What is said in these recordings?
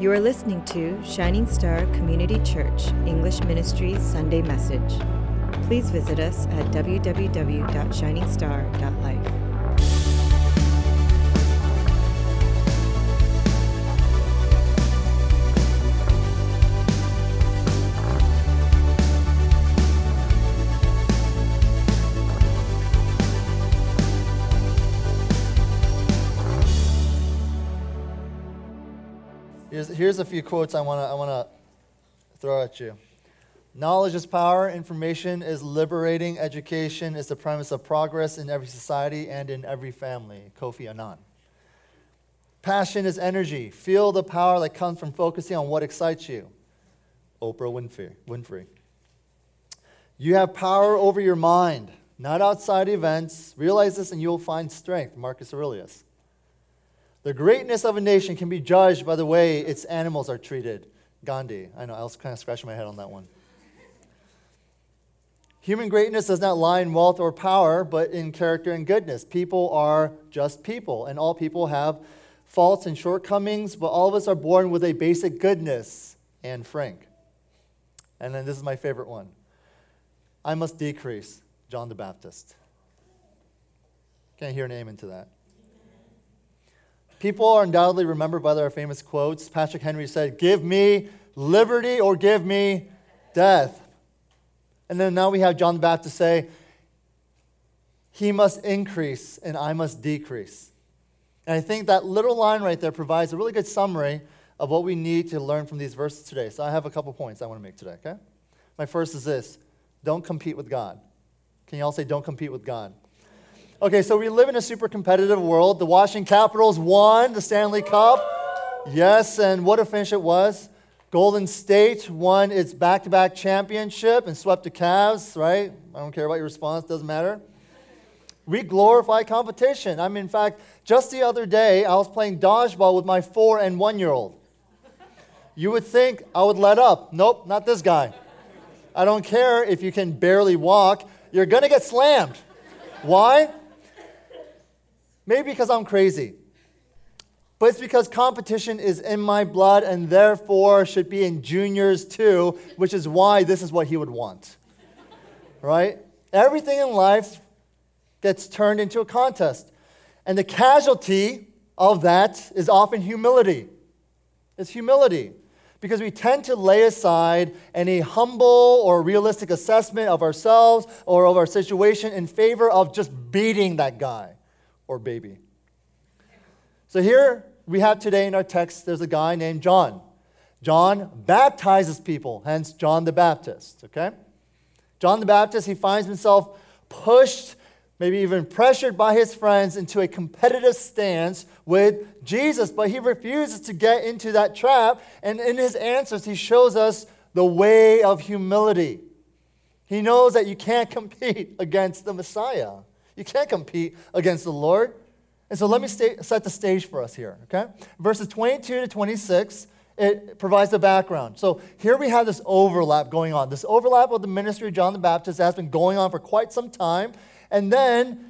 You are listening to Shining Star Community Church English Ministry Sunday Message. Please visit us at www.shiningstar.life. Here's, a few quotes I want to I wanna throw at you. Knowledge is power, information is liberating, education is the premise of progress in every society and in every family. Kofi Annan. Passion is energy. Feel the power that comes from focusing on what excites you. Oprah Winfrey. Winfrey. You have power over your mind, not outside events. Realize this and you'll find strength. Marcus Aurelius. The greatness of a nation can be judged by the way its animals are treated. Gandhi. I know, I was kind of scratching my head on that one. Human greatness does not lie in wealth or power, but in character and goodness. People are just people, and all people have faults and shortcomings, but all of us are born with a basic goodness. Anne Frank. And then this is my favorite one I must decrease, John the Baptist. Can't hear an amen to that. People are undoubtedly remembered by their famous quotes. Patrick Henry said, Give me liberty or give me death. And then now we have John the Baptist say, He must increase and I must decrease. And I think that little line right there provides a really good summary of what we need to learn from these verses today. So I have a couple points I want to make today, okay? My first is this don't compete with God. Can you all say, Don't compete with God? Okay, so we live in a super competitive world. The Washington Capitals won the Stanley Cup. Yes, and what a finish it was. Golden State won its back to back championship and swept the Cavs, right? I don't care about your response, it doesn't matter. We glorify competition. I mean, in fact, just the other day, I was playing dodgeball with my four and one year old. You would think I would let up. Nope, not this guy. I don't care if you can barely walk, you're to get slammed. Why? Maybe because I'm crazy. But it's because competition is in my blood and therefore should be in juniors too, which is why this is what he would want. right? Everything in life gets turned into a contest. And the casualty of that is often humility. It's humility. Because we tend to lay aside any humble or realistic assessment of ourselves or of our situation in favor of just beating that guy or baby. So here we have today in our text, there's a guy named John. John baptizes people, hence John the Baptist, okay? John the Baptist, he finds himself pushed, maybe even pressured by his friends into a competitive stance with Jesus, but he refuses to get into that trap. And in his answers, he shows us the way of humility. He knows that you can't compete against the Messiah. You can't compete against the Lord. And so let me set the stage for us here, okay? Verses 22 to 26, it provides the background. So here we have this overlap going on. This overlap with the ministry of John the Baptist has been going on for quite some time. And then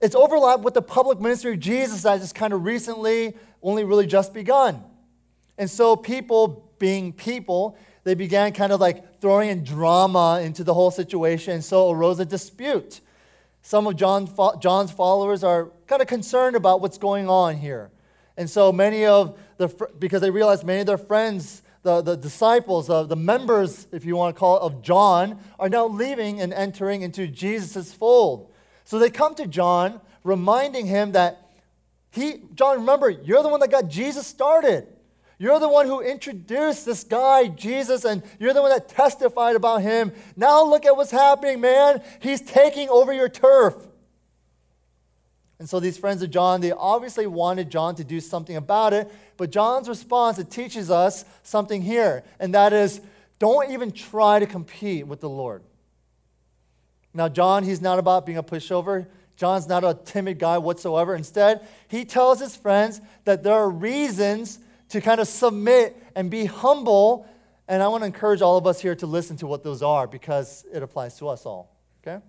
it's overlap with the public ministry of Jesus that just kind of recently only really just begun. And so people, being people, they began kind of like throwing in drama into the whole situation. And so arose a dispute. Some of John, John's followers are kind of concerned about what's going on here. And so many of the, because they realize many of their friends, the, the disciples, uh, the members, if you want to call it, of John, are now leaving and entering into Jesus' fold. So they come to John, reminding him that he, John, remember, you're the one that got Jesus started. You're the one who introduced this guy, Jesus, and you're the one that testified about him. Now look at what's happening, man. He's taking over your turf. And so these friends of John, they obviously wanted John to do something about it, but John's response, it teaches us something here, and that is don't even try to compete with the Lord. Now, John, he's not about being a pushover. John's not a timid guy whatsoever. Instead, he tells his friends that there are reasons to kind of submit and be humble. And I want to encourage all of us here to listen to what those are because it applies to us all. Okay?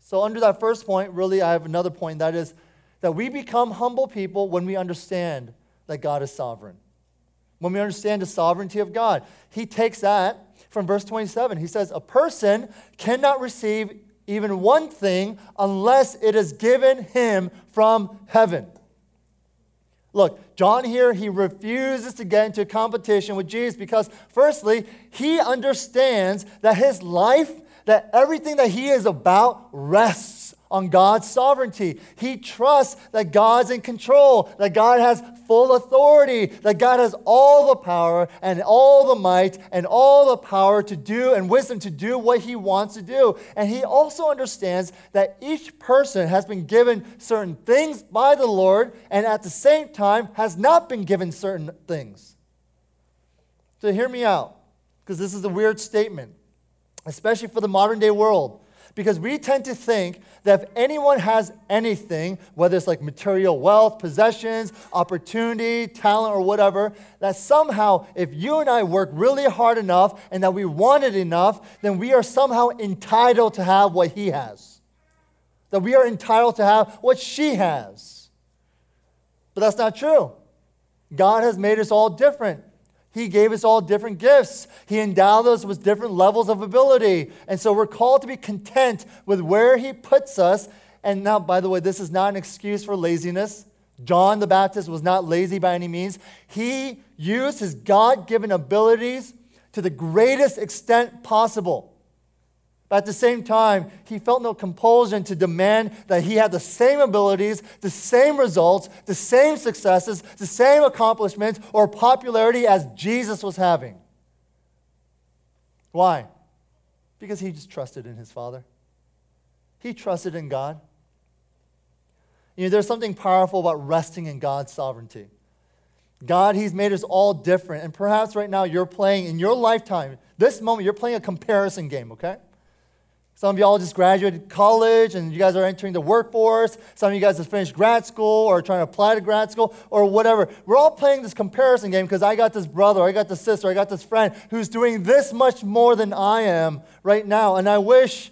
So, under that first point, really, I have another point that is that we become humble people when we understand that God is sovereign. when we understand the sovereignty of God. He takes that from verse 27. He says, A person cannot receive even one thing unless it is given him from heaven. Look, John here, he refuses to get into competition with Jesus because, firstly, he understands that his life, that everything that he is about rests on God's sovereignty. He trusts that God's in control, that God has full authority, that God has all the power and all the might and all the power to do and wisdom to do what he wants to do. And he also understands that each person has been given certain things by the Lord and at the same time has not been given certain things. So hear me out, because this is a weird statement, especially for the modern day world. Because we tend to think that if anyone has anything, whether it's like material wealth, possessions, opportunity, talent, or whatever, that somehow if you and I work really hard enough and that we want it enough, then we are somehow entitled to have what he has. That we are entitled to have what she has. But that's not true. God has made us all different. He gave us all different gifts. He endowed us with different levels of ability. And so we're called to be content with where He puts us. And now, by the way, this is not an excuse for laziness. John the Baptist was not lazy by any means. He used his God given abilities to the greatest extent possible. But at the same time, he felt no compulsion to demand that he had the same abilities, the same results, the same successes, the same accomplishments or popularity as Jesus was having. Why? Because he just trusted in his Father. He trusted in God. You know, there's something powerful about resting in God's sovereignty. God, He's made us all different. And perhaps right now you're playing in your lifetime, this moment, you're playing a comparison game, okay? Some of y'all just graduated college and you guys are entering the workforce. Some of you guys have finished grad school or trying to apply to grad school or whatever. We're all playing this comparison game because I got this brother, I got this sister, I got this friend who's doing this much more than I am right now. And I wish,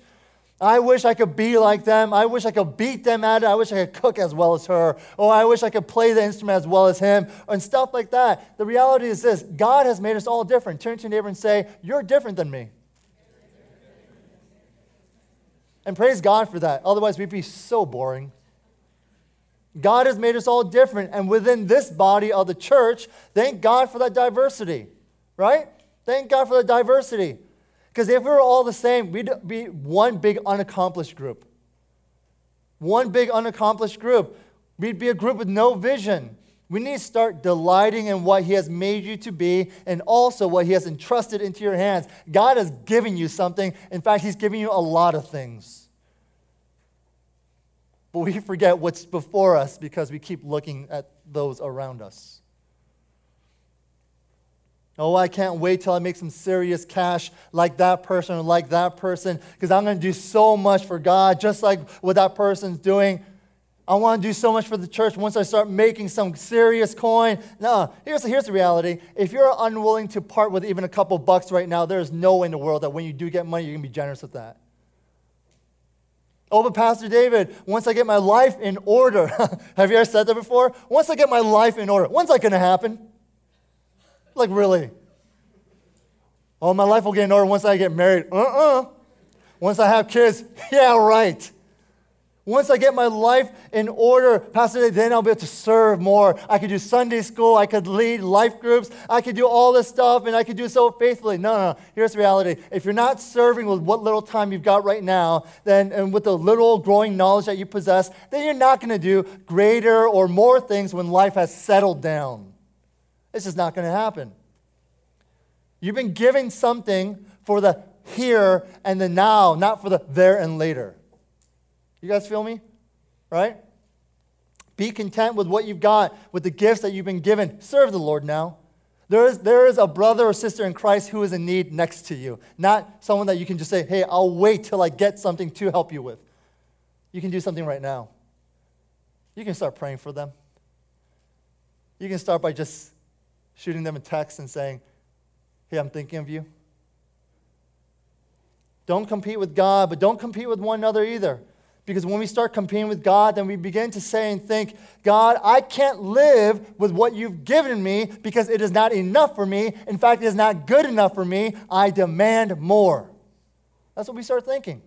I wish I could be like them. I wish I could beat them at it. I wish I could cook as well as her. Or I wish I could play the instrument as well as him and stuff like that. The reality is this God has made us all different. Turn to your neighbor and say, You're different than me. And praise God for that. Otherwise, we'd be so boring. God has made us all different. And within this body of the church, thank God for that diversity, right? Thank God for the diversity. Because if we were all the same, we'd be one big unaccomplished group. One big unaccomplished group. We'd be a group with no vision. We need to start delighting in what He has made you to be and also what He has entrusted into your hands. God has given you something. In fact, He's given you a lot of things. But we forget what's before us because we keep looking at those around us. Oh, I can't wait till I make some serious cash like that person or like that person because I'm going to do so much for God, just like what that person's doing. I want to do so much for the church once I start making some serious coin. No, here's, here's the reality. If you're unwilling to part with even a couple bucks right now, there's no way in the world that when you do get money, you're going to be generous with that. Oh, but Pastor David, once I get my life in order, have you ever said that before? Once I get my life in order, when's that going to happen? Like, really? Oh, my life will get in order once I get married. Uh uh-uh. uh Once I have kids, yeah, right. Once I get my life in order, Pastor, then I'll be able to serve more. I could do Sunday school. I could lead life groups. I could do all this stuff, and I could do so faithfully. No, no, no. Here's the reality. If you're not serving with what little time you've got right now, then and with the little growing knowledge that you possess, then you're not going to do greater or more things when life has settled down. It's just not going to happen. You've been given something for the here and the now, not for the there and later. You guys feel me? Right? Be content with what you've got, with the gifts that you've been given. Serve the Lord now. There is, there is a brother or sister in Christ who is in need next to you, not someone that you can just say, hey, I'll wait till I get something to help you with. You can do something right now. You can start praying for them. You can start by just shooting them a text and saying, hey, I'm thinking of you. Don't compete with God, but don't compete with one another either. Because when we start competing with God, then we begin to say and think, God, I can't live with what you've given me because it is not enough for me. In fact, it is not good enough for me. I demand more. That's what we start thinking.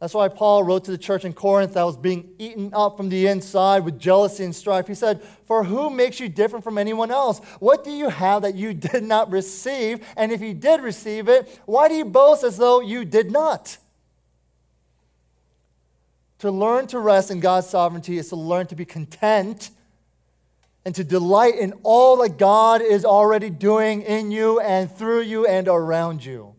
That's why Paul wrote to the church in Corinth that was being eaten up from the inside with jealousy and strife. He said, For who makes you different from anyone else? What do you have that you did not receive? And if you did receive it, why do you boast as though you did not? To learn to rest in God's sovereignty is to learn to be content and to delight in all that God is already doing in you and through you and around you.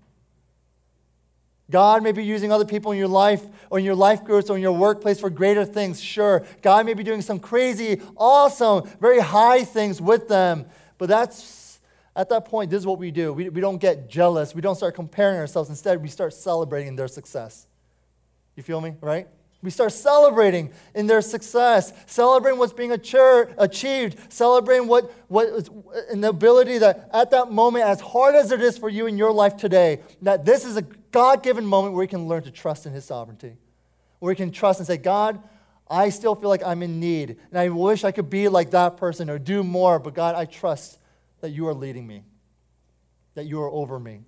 God may be using other people in your life or in your life groups or in your workplace for greater things, sure. God may be doing some crazy, awesome, very high things with them. But that's, at that point, this is what we do. We, we don't get jealous. We don't start comparing ourselves. Instead, we start celebrating their success. You feel me, right? We start celebrating in their success, celebrating what's being achieved, celebrating what, what in the ability that at that moment, as hard as it is for you in your life today, that this is a God given moment where we can learn to trust in His sovereignty, where we can trust and say, God, I still feel like I'm in need, and I wish I could be like that person or do more, but God, I trust that you are leading me, that you are over me.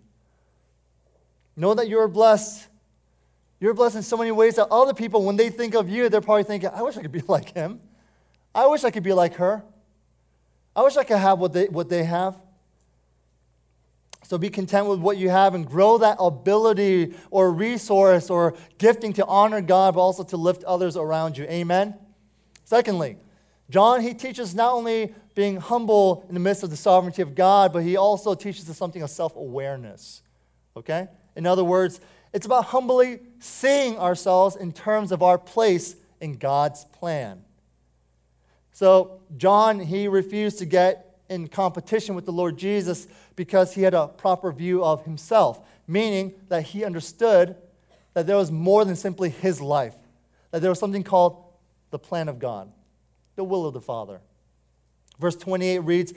Know that you are blessed you're blessed in so many ways that other people, when they think of you, they're probably thinking, I wish I could be like him. I wish I could be like her. I wish I could have what they, what they have. So be content with what you have and grow that ability or resource or gifting to honor God, but also to lift others around you. Amen? Secondly, John, he teaches not only being humble in the midst of the sovereignty of God, but he also teaches us something of self awareness. Okay? In other words, it's about humbly seeing ourselves in terms of our place in God's plan. So, John, he refused to get in competition with the Lord Jesus because he had a proper view of himself, meaning that he understood that there was more than simply his life, that there was something called the plan of God, the will of the Father. Verse 28 reads,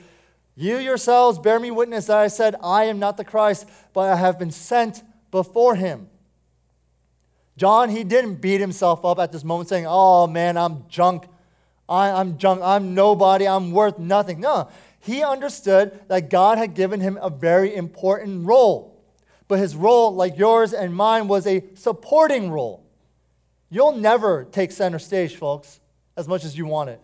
You yourselves bear me witness that I said, I am not the Christ, but I have been sent before him. John, he didn't beat himself up at this moment saying, Oh man, I'm junk. I, am junk. I'm nobody. I'm worth nothing. No, he understood that God had given him a very important role. But his role, like yours and mine, was a supporting role. You'll never take center stage, folks, as much as you want it.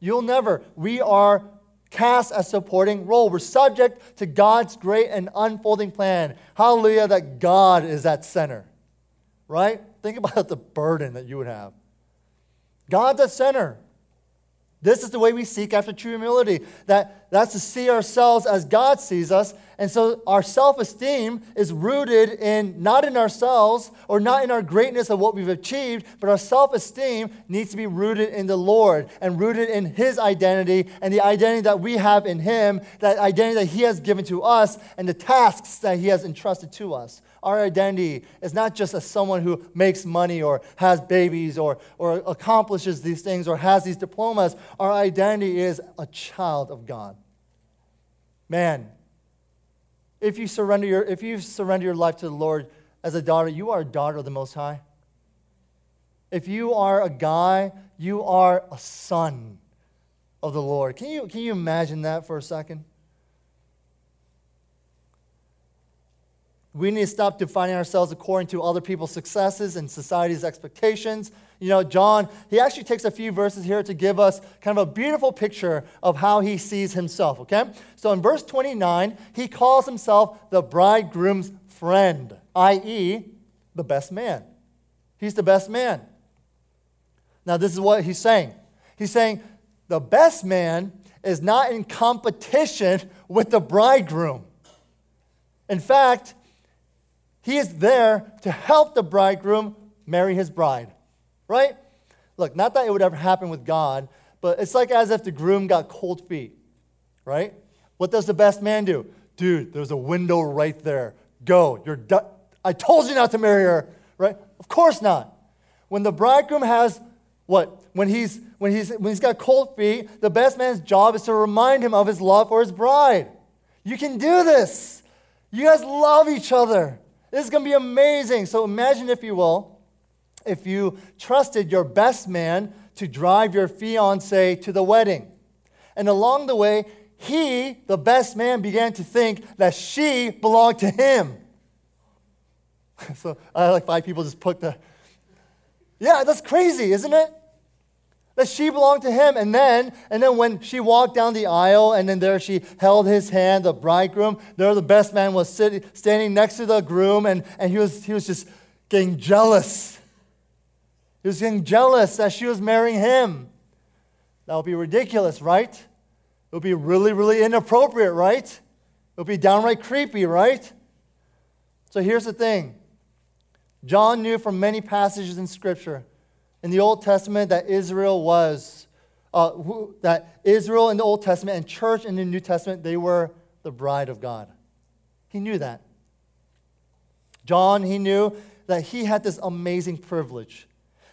You'll never. We are cast a supporting role. We're subject to God's great and unfolding plan. Hallelujah, that God is at center. Right? Think about the burden that you would have. God's at center. This is the way we seek after true humility. That, that's to see ourselves as God sees us. And so our self esteem is rooted in not in ourselves or not in our greatness of what we've achieved, but our self esteem needs to be rooted in the Lord and rooted in His identity and the identity that we have in Him, that identity that He has given to us, and the tasks that He has entrusted to us. Our identity is not just as someone who makes money or has babies or, or accomplishes these things or has these diplomas. Our identity is a child of God. Man, if you surrender your, if you surrender your life to the Lord as a daughter, you are a daughter of the Most High. If you are a guy, you are a son of the Lord. Can you, can you imagine that for a second? We need to stop defining ourselves according to other people's successes and society's expectations. You know, John, he actually takes a few verses here to give us kind of a beautiful picture of how he sees himself, okay? So in verse 29, he calls himself the bridegroom's friend, i.e., the best man. He's the best man. Now, this is what he's saying. He's saying the best man is not in competition with the bridegroom. In fact, he is there to help the bridegroom marry his bride, right? Look, not that it would ever happen with God, but it's like as if the groom got cold feet, right? What does the best man do? Dude, there's a window right there. Go. You're du- I told you not to marry her, right? Of course not. When the bridegroom has what? When he's when he's when he's got cold feet, the best man's job is to remind him of his love for his bride. You can do this. You guys love each other. This is going to be amazing. So imagine, if you will, if you trusted your best man to drive your fiance to the wedding. And along the way, he, the best man, began to think that she belonged to him. so I like five people just put the, yeah, that's crazy, isn't it? That she belonged to him. And then, and then when she walked down the aisle, and then there she held his hand, the bridegroom, there the best man was sitting, standing next to the groom, and, and he, was, he was just getting jealous. He was getting jealous that she was marrying him. That would be ridiculous, right? It would be really, really inappropriate, right? It would be downright creepy, right? So here's the thing John knew from many passages in Scripture in the Old Testament that Israel was, uh, who, that Israel in the Old Testament and church in the New Testament, they were the bride of God. He knew that. John, he knew that he had this amazing privilege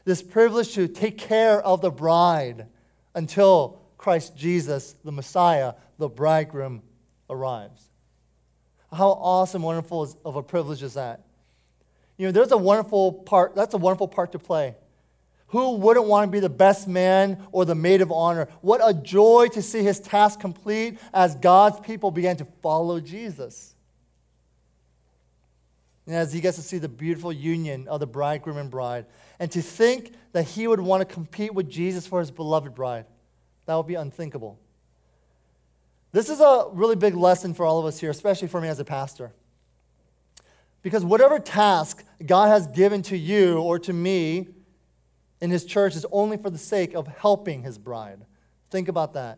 this privilege to take care of the bride until Christ Jesus, the Messiah, the bridegroom, arrives. How awesome, wonderful of a privilege is that? You know, there's a wonderful part, that's a wonderful part to play. Who wouldn't want to be the best man or the maid of honor? What a joy to see his task complete as God's people began to follow Jesus. And as he gets to see the beautiful union of the bridegroom and bride, and to think that he would want to compete with Jesus for his beloved bride, that would be unthinkable. This is a really big lesson for all of us here, especially for me as a pastor. Because whatever task God has given to you or to me in his church is only for the sake of helping his bride. Think about that.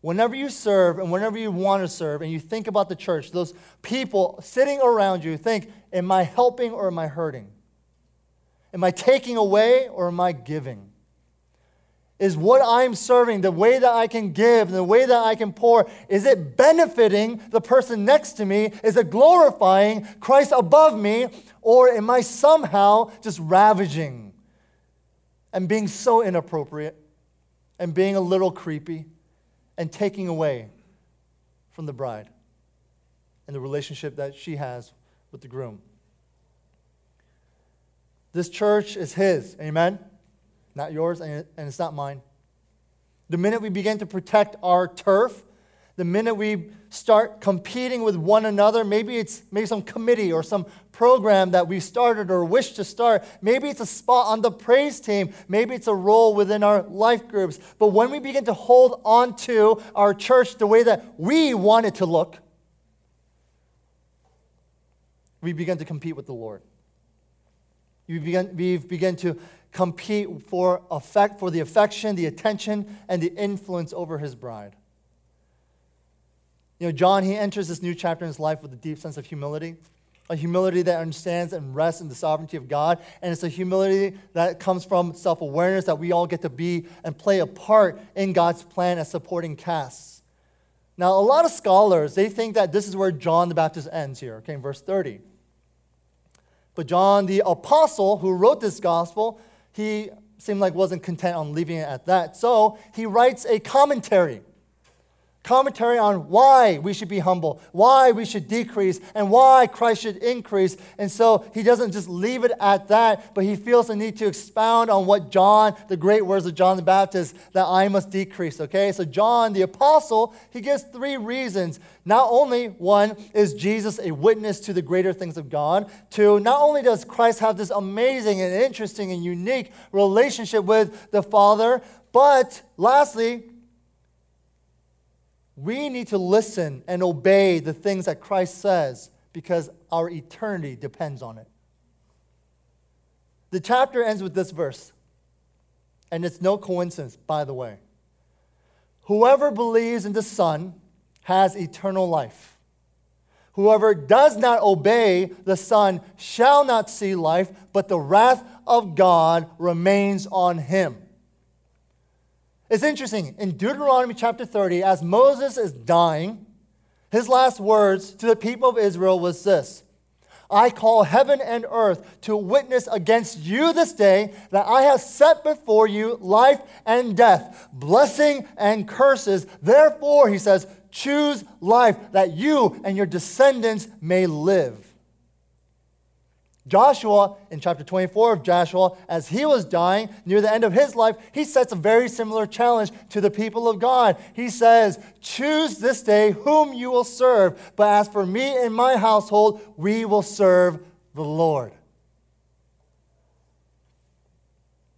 Whenever you serve and whenever you want to serve and you think about the church, those people sitting around you, think, am I helping or am I hurting? Am I taking away or am I giving? Is what I'm serving, the way that I can give, the way that I can pour, is it benefiting the person next to me? Is it glorifying Christ above me? Or am I somehow just ravaging and being so inappropriate and being a little creepy and taking away from the bride and the relationship that she has with the groom? This church is His. Amen? not yours, and it's not mine. The minute we begin to protect our turf, the minute we start competing with one another, maybe it's maybe some committee or some program that we started or wish to start. Maybe it's a spot on the praise team. Maybe it's a role within our life groups. But when we begin to hold on to our church the way that we want it to look, we begin to compete with the Lord. We begin, we've begin to compete for, effect, for the affection, the attention, and the influence over his bride. You know, John, he enters this new chapter in his life with a deep sense of humility, a humility that understands and rests in the sovereignty of God. And it's a humility that comes from self awareness that we all get to be and play a part in God's plan as supporting casts. Now, a lot of scholars, they think that this is where John the Baptist ends here, okay, in verse 30. But John the apostle who wrote this gospel, he seemed like wasn't content on leaving it at that. So he writes a commentary commentary on why we should be humble, why we should decrease, and why Christ should increase. And so he doesn't just leave it at that, but he feels the need to expound on what John, the great words of John the Baptist, that I must decrease. Okay, so John the apostle, he gives three reasons. Not only, one, is Jesus a witness to the greater things of God. Two, not only does Christ have this amazing and interesting and unique relationship with the Father, but lastly, we need to listen and obey the things that Christ says because our eternity depends on it. The chapter ends with this verse, and it's no coincidence, by the way. Whoever believes in the Son has eternal life. Whoever does not obey the Son shall not see life, but the wrath of God remains on him. It's interesting. In Deuteronomy chapter 30, as Moses is dying, his last words to the people of Israel was this I call heaven and earth to witness against you this day that I have set before you life and death, blessing and curses. Therefore, he says, choose life that you and your descendants may live. Joshua, in chapter 24 of Joshua, as he was dying near the end of his life, he sets a very similar challenge to the people of God. He says, Choose this day whom you will serve, but as for me and my household, we will serve the Lord.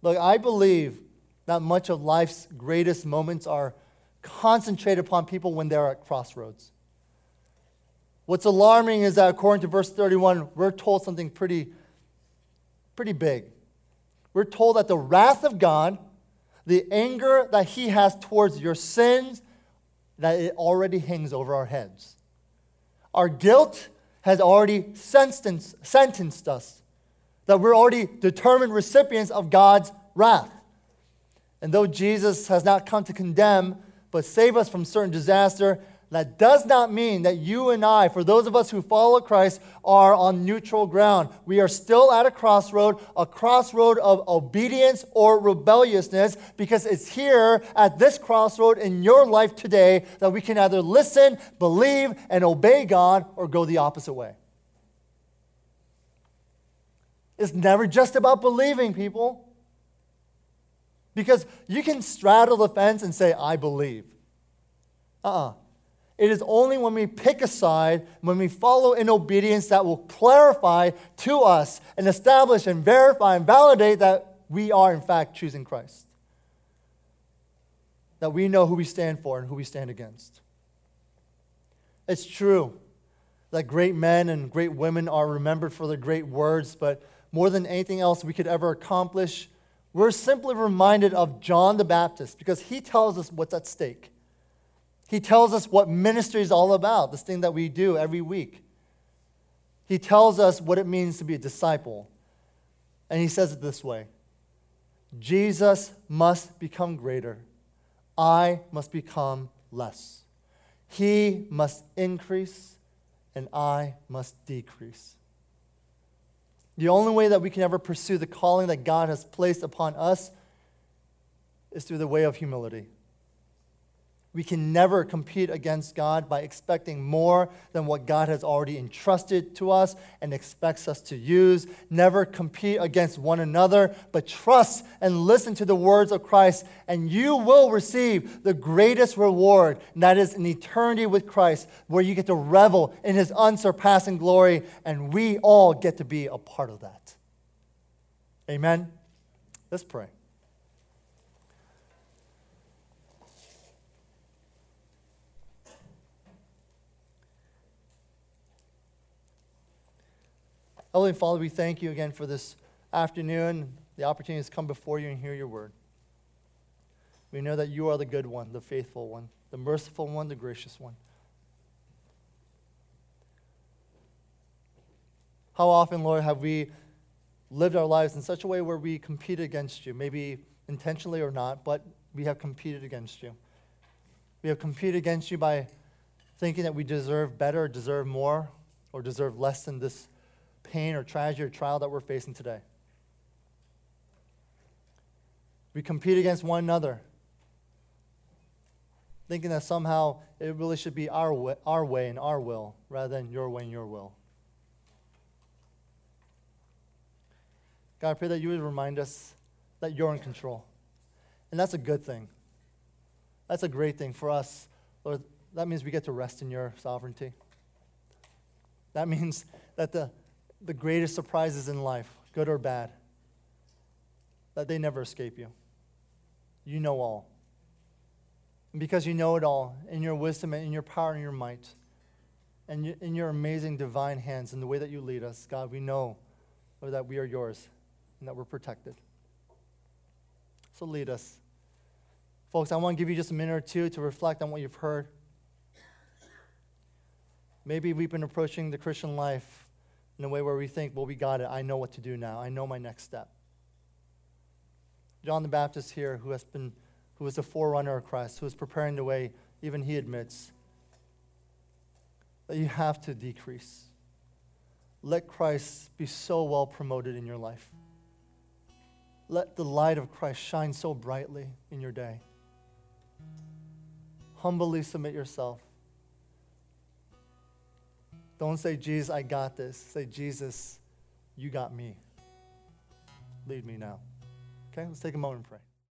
Look, I believe that much of life's greatest moments are concentrated upon people when they're at crossroads. What's alarming is that according to verse 31, we're told something pretty, pretty big. We're told that the wrath of God, the anger that He has towards your sins, that it already hangs over our heads. Our guilt has already sentenced, sentenced us, that we're already determined recipients of God's wrath. And though Jesus has not come to condemn, but save us from certain disaster, that does not mean that you and I, for those of us who follow Christ, are on neutral ground. We are still at a crossroad, a crossroad of obedience or rebelliousness, because it's here at this crossroad in your life today that we can either listen, believe, and obey God or go the opposite way. It's never just about believing, people. Because you can straddle the fence and say, I believe. Uh uh-uh. uh it is only when we pick a side, when we follow in obedience, that will clarify to us and establish and verify and validate that we are, in fact, choosing Christ. That we know who we stand for and who we stand against. It's true that great men and great women are remembered for their great words, but more than anything else we could ever accomplish, we're simply reminded of John the Baptist because he tells us what's at stake. He tells us what ministry is all about, this thing that we do every week. He tells us what it means to be a disciple. And he says it this way Jesus must become greater, I must become less. He must increase, and I must decrease. The only way that we can ever pursue the calling that God has placed upon us is through the way of humility. We can never compete against God by expecting more than what God has already entrusted to us and expects us to use. Never compete against one another, but trust and listen to the words of Christ, and you will receive the greatest reward, and that is an eternity with Christ, where you get to revel in his unsurpassing glory, and we all get to be a part of that. Amen. Let's pray. Heavenly Father, we thank you again for this afternoon, the opportunity to come before you and hear your word. We know that you are the good one, the faithful one, the merciful one, the gracious one. How often, Lord, have we lived our lives in such a way where we compete against you, maybe intentionally or not, but we have competed against you. We have competed against you by thinking that we deserve better, deserve more, or deserve less than this pain or tragedy or trial that we're facing today. We compete against one another, thinking that somehow it really should be our way, our way and our will rather than your way and your will. God, I pray that you would remind us that you're in control. And that's a good thing. That's a great thing for us. Lord, that means we get to rest in your sovereignty. That means that the the greatest surprises in life, good or bad, that they never escape you. You know all. And because you know it all, in your wisdom and in your power and your might, and in your amazing divine hands and the way that you lead us, God, we know that we are yours and that we're protected. So lead us. Folks, I want to give you just a minute or two to reflect on what you've heard. Maybe we've been approaching the Christian life in a way where we think, well, we got it. I know what to do now. I know my next step. John the Baptist here, who has been, who was a forerunner of Christ, who is preparing the way, even he admits that you have to decrease. Let Christ be so well promoted in your life. Let the light of Christ shine so brightly in your day. Humbly submit yourself don't say, Jesus, I got this. Say, Jesus, You got me. Lead me now. Okay, let's take a moment and pray.